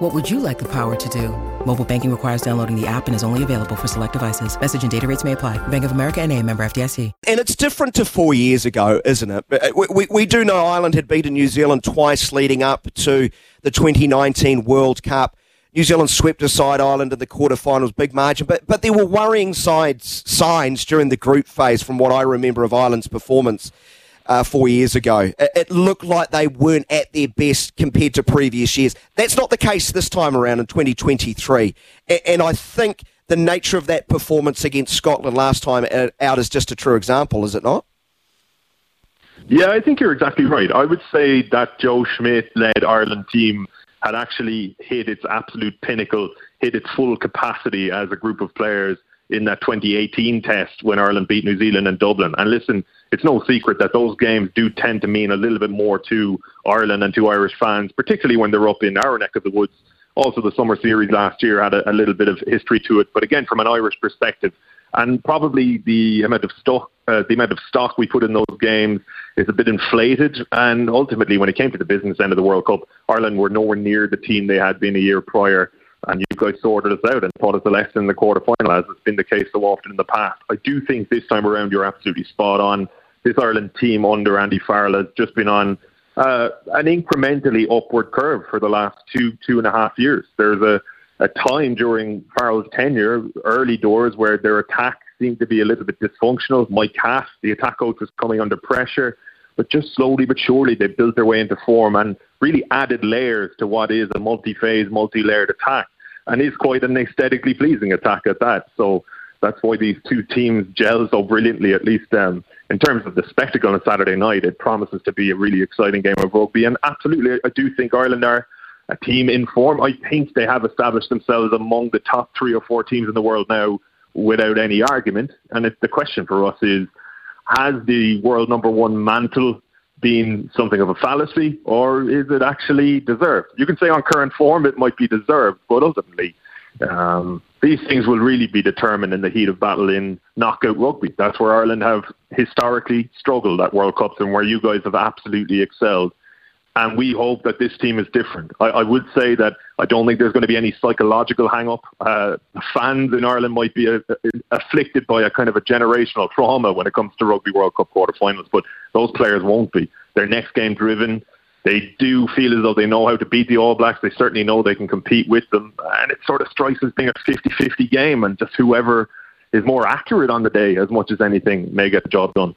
What would you like the power to do? Mobile banking requires downloading the app and is only available for select devices. Message and data rates may apply. Bank of America and a member FDIC. And it's different to four years ago, isn't it? Uh, we, we, we do know Ireland had beaten New Zealand twice leading up to the 2019 World Cup. New Zealand swept aside Ireland in the quarterfinals, big margin, but but there were worrying sides, signs during the group phase from what I remember of Ireland's performance uh, four years ago. It, it, looked like they weren't at their best compared to previous years. That's not the case this time around in 2023. And, and I think the nature of that performance against Scotland last time out is just a true example, is it not? Yeah, I think you're exactly right. I would say that Joe Schmidt led Ireland team had actually hit its absolute pinnacle, hit its full capacity as a group of players in that 2018 test when Ireland beat New Zealand in Dublin. And listen, it's no secret that those games do tend to mean a little bit more to Ireland and to Irish fans, particularly when they're up in our neck of the woods. Also, the summer series last year had a, a little bit of history to it, but again, from an Irish perspective, and probably the amount of stock, uh, the amount of stock we put in those games is a bit inflated. And ultimately, when it came to the business end of the World Cup, Ireland were nowhere near the team they had been a year prior and you guys sorted us out and taught us a lesson in the quarter final, as has been the case so often in the past. I do think this time around you're absolutely spot on. This Ireland team under Andy Farrell has just been on uh, an incrementally upward curve for the last two, two and a half years. There's a, a time during Farrell's tenure, early doors, where their attack seemed to be a little bit dysfunctional. Mike Catt, the attack coach, was coming under pressure, but just slowly but surely they built their way into form and really added layers to what is a multi-phase, multi-layered attack, and is quite an aesthetically pleasing attack at that. So that's why these two teams gel so brilliantly. At least um, in terms of the spectacle on Saturday night, it promises to be a really exciting game of rugby. And absolutely, I do think Ireland are a team in form. I think they have established themselves among the top three or four teams in the world now, without any argument. And it, the question for us is: Has the world number one mantle been something of a fallacy, or is it actually deserved? You can say on current form it might be deserved, but ultimately, um, these things will really be determined in the heat of battle in knockout rugby. That's where Ireland have historically struggled at World Cups and where you guys have absolutely excelled. And we hope that this team is different. I, I would say that I don't think there's going to be any psychological hang up. Uh, fans in Ireland might be a, a, afflicted by a kind of a generational trauma when it comes to Rugby World Cup quarterfinals, but those players won't be. They're next game driven. They do feel as though they know how to beat the All Blacks. They certainly know they can compete with them. And it sort of strikes as being a 50 50 game, and just whoever is more accurate on the day, as much as anything, may get the job done.